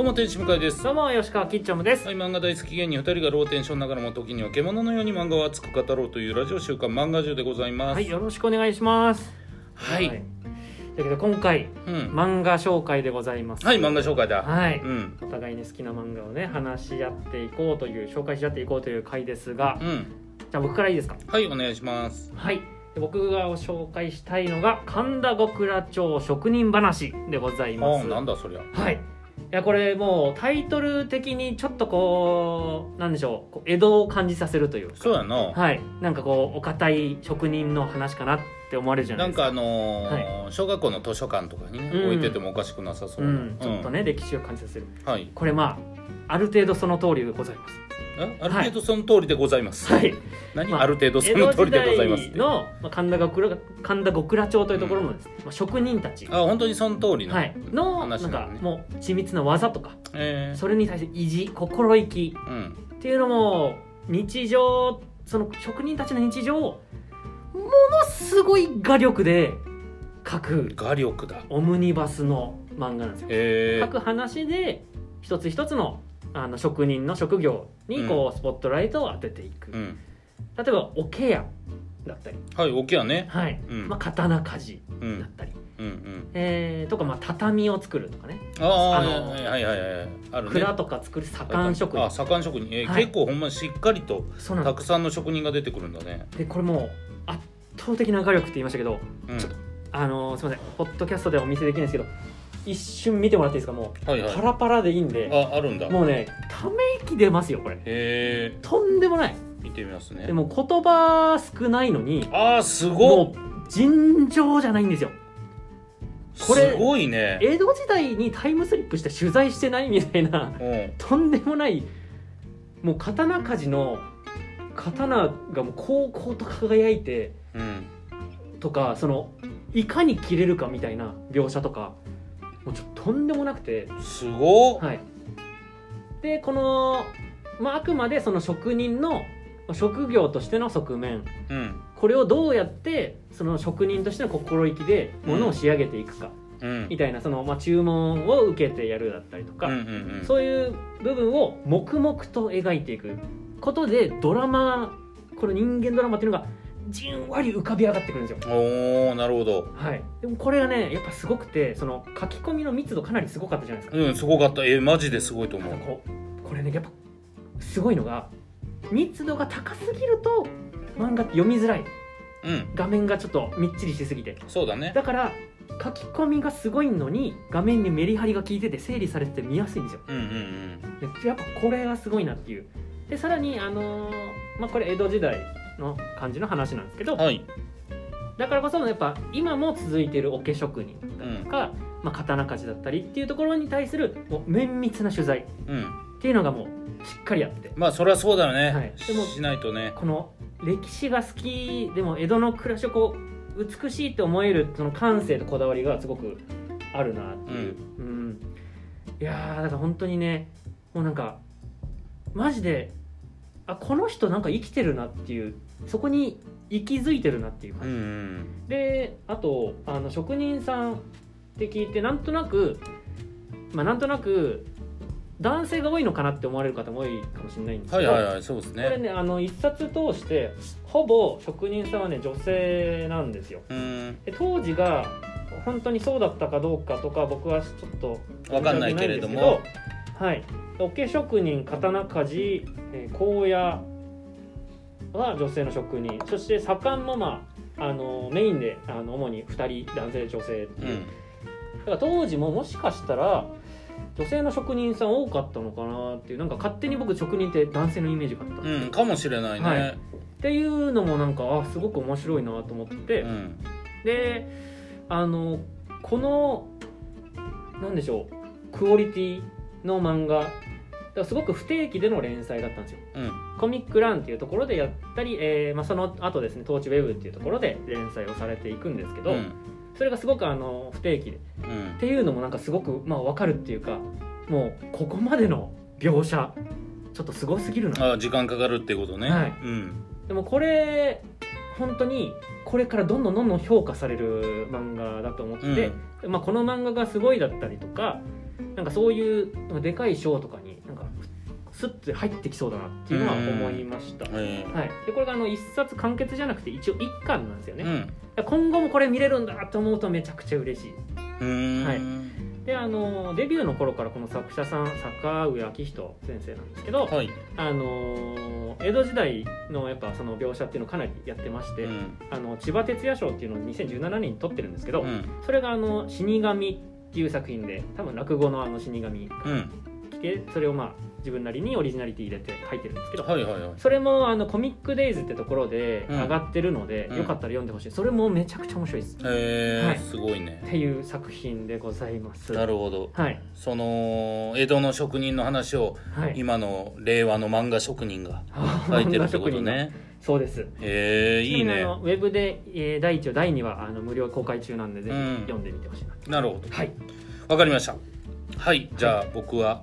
どうも天使向井です。どうも吉川きっちょむです、はい漫画大好き芸人2人がローテンションながらも時には獣のように漫画を熱く語ろうというラジオ週刊漫画中でございます。はい、よろしくお願いします。はい。だけど今回うん。漫画紹介でございます。はい漫画紹介だ。はい、うん。お互いに好きな漫画をね話し合っていこうという紹介し合っていこうという回ですが。うん。じゃあ僕からいいですか？はいお願いします。はい。で僕が紹介したいのが神田極楽町職人話でございあます。あなんだそりゃ。はいいやこれもうタイトル的にちょっとこうなんでしょう江戸を感じさせるというか。そうやな。はい。なんかこうお堅い職人の話かなって思われるじゃないなんですか。かあのー小学校の図書館とかにねうん。置いててもおかしくなさそうう、な。ん。ちょっとね、歴史を感じさせる。はい。これまあある程度その通りでございます。えある程度その通りでございます。はい。何？まあある程度その通りでございます。の、まあ、神田極楽神田極楽町というところのですね、まあ、職人たち、あ本当にその通りのはい、のなんかもう緻密な技とか。えそれに対して意地心意気。ーうん。っていうのも日常その職人たちの日常をものすごい画力で描く。画力だ。オムニバスの漫画なんですよ。へえ。各話で一つ一つのあの職人の職業にこうスポットライトを当てていく、うん。例えば桶屋だったり、はい大きいやね。はい。うん。まあ、刀鍛冶うん。だったり、うんうん。えーとかまあ畳を作るとかね。あああのはいはいはいはい。あるね。蔵とか作る左官職人。あ左官職人、えーはい。結構ほんまにしっかりとたくさんの職人が出てくるんだね。す。でこれもう圧倒的な画力って言いましたけどうん。ちょっあのーすみません。ポッドキャストではお見せできないんですけど一瞬見てもらっていいですか？もうはいはい。パラパラでいいんで。ああるんだ。へもうねため息出ますよこれ。えとんでもない。見てみますね。でも言葉少ないのにあーすごっ。もう尋常じゃないんですよ。これすごいね。江戸時代にタイムスリップして取材してないみたいなうん。とんでもないもう刀鍛冶の刀がもうこうこうと輝いてうん。とかそのいかに切れるかみたいな描写とかもうちょっととんでもなくてすごっ。はい。でこの、まあ、あくまでその職人の職業としての側面。うん。これをどうやってその職人としての心意気でものを仕上げていくかうん。みたいなその、まあ、注文を受けてやるだったりとか、うんうんうん。そういう部分を黙々と描いていくことでドラマこの人間ドラマっていうのがじんわり浮かび上がってくるんですよ。おおなるほど。はい、でもこれがねやっぱすごくてその書き込みの密度かなりすごかったじゃないですか。うんすごかった。えーマジですごいと思う。こうこれねやっぱすごいのが密度が高すぎると漫画って読みづらい。うん。画面がちょっとみっちりしすぎて。そうだね。だから書き込みがすごいのに画面にメリハリが効いてて整理されてて見やすいんですよ。うんうんうん。でやっぱこれがすごいなっていう。でさらにあのーまあこれ江戸時代の感じの話なんですけどはい。だからこそやっぱ今も続いている桶職人だとか、まあ、刀鍛冶だったりっていうところに対するもう綿密な取材うん。っていうのがもうしっかりあって。まあそれはそうだよね、はい。でもしないとね。この歴史が好きでも江戸の暮らしをこう美しいって思えるその感性とこだわりがすごくあるなっていう、うん。いやーだから本当にねもうなんかマジであこの人なんか生きてるなっていうそこに息づいてるなっていううんう感じ、ん。であとあの職人さんって聞いてなんとなくまあなんとなく男性が多いのかなって思われる方も多いかもしれないんですけど、はいはいはいそうですこれねねあの一冊通してほぼ職人さんはね女性なんですよ。うん。で当時が本当にそうだったかどうかとか僕はちょっとわかんないけれども。はい桶職人刀鍛冶、えー高野は女性の職人。そして左官もまああのメインであの主に2人男性女性っていう、うん。だから当時ももしかしたら女性の職人さん多かったのかなっていう。なんか勝手に僕職人って男性のイメージがあった。うんかもしれないね、はい。っていうのもなんかあすごく面白いなと思って、うん。であのこのなんでしょうクオリティの漫画だからすごく不定期での連載だったんですよ。うん。コミックランっていうところでやったり、えーまあ、その後ですねトーチウェブっていうところで連載をされていくんですけど、うん。それがすごくあの不定期で。うん。っていうのもなんかすごくまあ分かるっていうかもうここまでの描写ちょっとすごすぎるな。あ時間かかるっていうことね、はい。うん。でもこれ本当にこれからどんどんどんどん評価される漫画だと思って、まあ、この漫画がすごいだったりとかなんかそういうでかい賞とかスッて入ってきそうだなっていうのは思いました、えはい、でこれがあの一冊完結じゃなくて一応一巻なんですよね、ーうん。今後もこれ見れるんだと思うとめちゃくちゃ嬉しい。うん。はい。であのデビューの頃からこの作者さん坂上明人先生なんですけど、はい、あの江戸時代のやっぱその描写っていうのをかなりやってまして、うん。あの千葉哲也賞っていうのを2017年に取ってるんですけど、うん。それがあの死神っていう作品で多分落語のあの死神うん来てそれをまあ自分なりにオリジナリティ入れて書いてるんですけど、はいはいはい。それもあのコミックデイズってところでうん。上がってるので、うん。よかったら読んでほしい。それもめちゃくちゃ面白いです。えーはい。すごいね。っていう作品でございます。なるほど。はい。その江戸の職人の話をはい。今の令和の漫画職人があ書いてるってことね。そうです。へえいいね。ウェブで、えー第1話第2話あの無料公開中なんでぜひうん。読んでみてほしいな、なるほど。はい。わかりました。はい。じゃあ僕は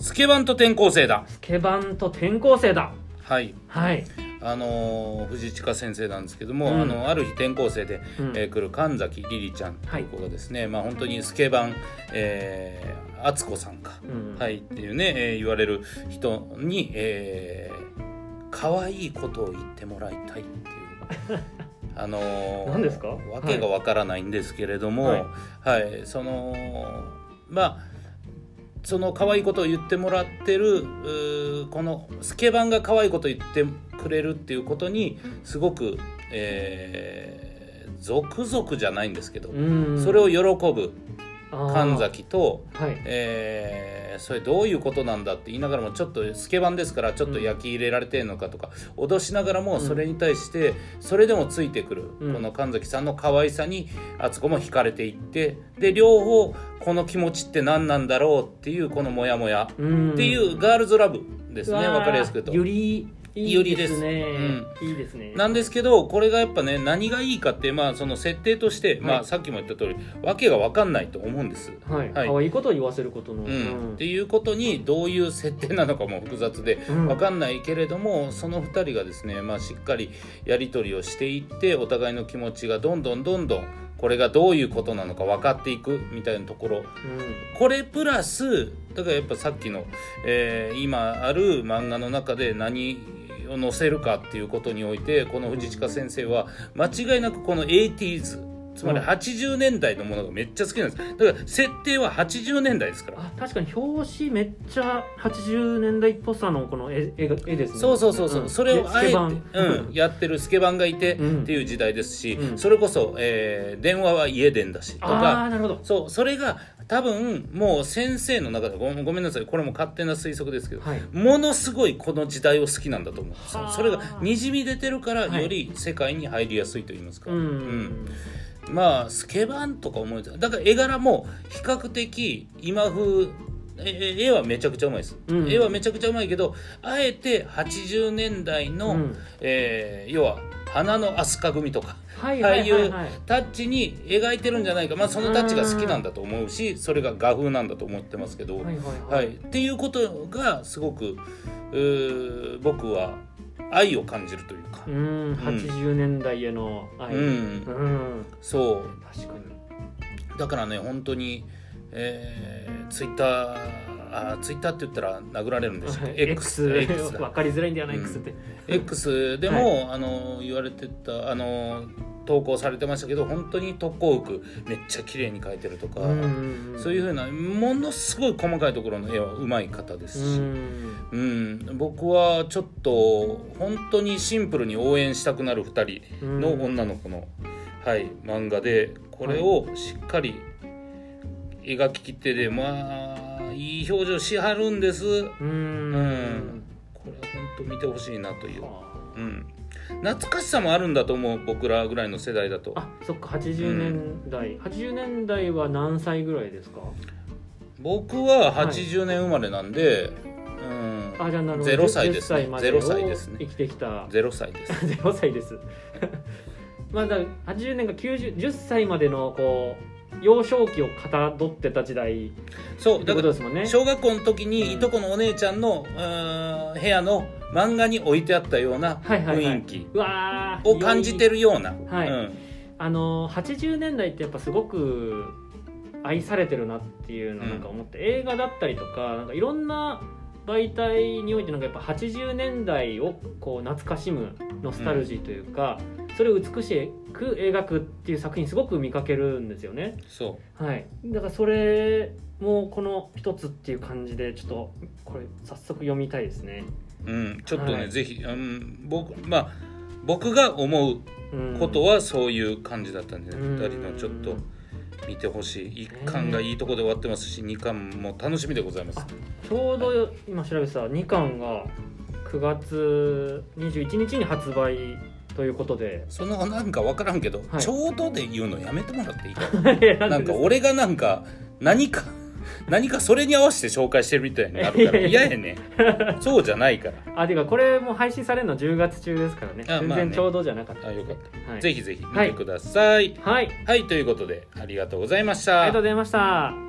スケバンと転校生だ。スケバンと転校生だ。はい。はい、あのー藤近先生なんですけども、うん。あのある日転校生で、うん。えー来る神崎リリちゃんという子がですね、まあ本当にスケバン、えー、敦子さんか、うん。はいっていうね、えー言われる人に、えー、可愛いことを言ってもらいたいっていう。あのー何ですか？わけがわからないんですけれども、ははいい、そのまあその可愛いことを言ってもらってるこのスケバンが可愛いことを言ってくれるっていうことにすごく、えー続々じゃないんですけど、うん。それを喜ぶ神崎と、はい。えーそれどういうことなんだって言いながらもちょっとスケバンですからちょっと焼き入れられてるのかとか、脅しながらもそれに対してそれでもついてくる、うん。この神崎さんの可愛さに敦子も惹かれていってで両方この気持ちって何なんだろうっていうこのモヤモヤうんっていうガールズラブですね、うわー。わかりやすく言うと。よりいいですね。ゆいいですね。なんですけどこれがやっぱね何がいいかってまあその設定として、まあ、さっきも言った通りわけが分かんないと思うんです。はい、はい。可愛いことを言わせることの、うん。っていうことにどういう設定なのかも複雑でうん。分かんないけれども、その2人がですね、まあ、しっかりやり取りをしていってお互いの気持ちがどんどんどんどんこれがどういうことなのか分かっていくみたいなところ。これプラスだからやっぱさっきの、えー今ある漫画の中で何を載せるかっていうことにおいてこの藤近先生は間違いなくこの 80s つまりうん。80年代のものがめっちゃ好きなんです。だから設定は80年代ですから。あ確かに表紙めっちゃ80年代っぽさのこの絵絵ですね。そうそうそうそう、ん。それをあえて、うん、やってるスケバンがいてっうん。ていう時代ですし、うん。それこそ、えー電話は家電だしとあか。あなるほど。そうそれが多分もう先生の中でごごめんなさい。これも勝手な推測ですけど、はい。ものすごいこの時代を好きなんだと思うんですよはあ。それがにじみ出てるからはいより世界に入りやすいと言いますか、うん、うん。まあスケバンとか思いつだから絵柄も比較的今風え絵はめちゃくちゃうまいです、うん。絵はめちゃくちゃうまいけどあえて80年代の、うん。えー要は花の飛鳥組とかはいああいうタッチに描いてるんじゃないか、まあ、そのタッチが好きなんだと思うしそれが画風なんだと思ってますけど、はいはいは、はい。いっていうことがすごくうー僕は愛を感じるというか、うん。80年代への愛。うん。うん。そう。確かに。だからね本当に、えー、ツイッターあツイッターって言ったら殴られるんでしたっけ X, X だ。分かりづらいんだよな、うん X って。X でも、あの言われてたあの投稿されてましたけど本当に特攻服めっちゃ綺麗に描いてるとか、そういうふうなものすごい細かいところの絵はうまい方ですし、うん。うん、僕はちょっと本当にシンプルに応援したくなる2人の女の子の、はい、漫画でこれをしっかり描ききってでまあいい表情しはるんです。うん。うん。これは本当見てほしいなという、はうん、懐かしさもあるんだと思う僕らぐらいの世代だと。ああそっか80年代、80年代は何歳ぐらいですか？僕は80年生まれなんで、うん、あじゃあなるほど。ゼロ歳ですね。10歳までをゼロ歳ですね。生きてきた。0歳です。ゼロ歳です。まあだから80年が90 10歳までのこう幼少期をかたどってた時代そうだからとですもんね。小学校の時うん。にいとこのお姉ちゃんの、うん部屋の漫画に置いてあったような雰囲気うわーを感じてるような、はい。うん。あの80年代ってやっぱすごく愛されてるなっていうのをなんか思って、映画だったりとかなんかいろんな媒体においてなんかやっぱ80年代をこう懐かしむノスタルジーというか、それを美しく描くっていう作品すごく見かけるんですよね。そはい、だからそれもこの一つっていう感じでちょっとこれ早速読みたいですね。ううんちょっとね、はい。ぜひ、うん、僕まあ僕が思ううんことはそういう感じだったんで、ねうん2人のちょっと見てほしい。1巻がいいとこで終わってますし2巻も楽しみでございますあちょうど今調べてた2巻が9月21日に発売ということで。そのなんか分からんけど、はい。ちょうどで言うのやめてもらっていいかな？なんか？俺がなんか何か何かそれに合わせて紹介してるみたいになるからいやいや嫌やねん。そうじゃないから。あていうかこれも配信されるの10月中ですからね。全あまあね。然ちょうどじゃなかった。あよかった、はい。ぜひぜひ見てください。はい。はい、ということでありがとうございましあたりがとうございました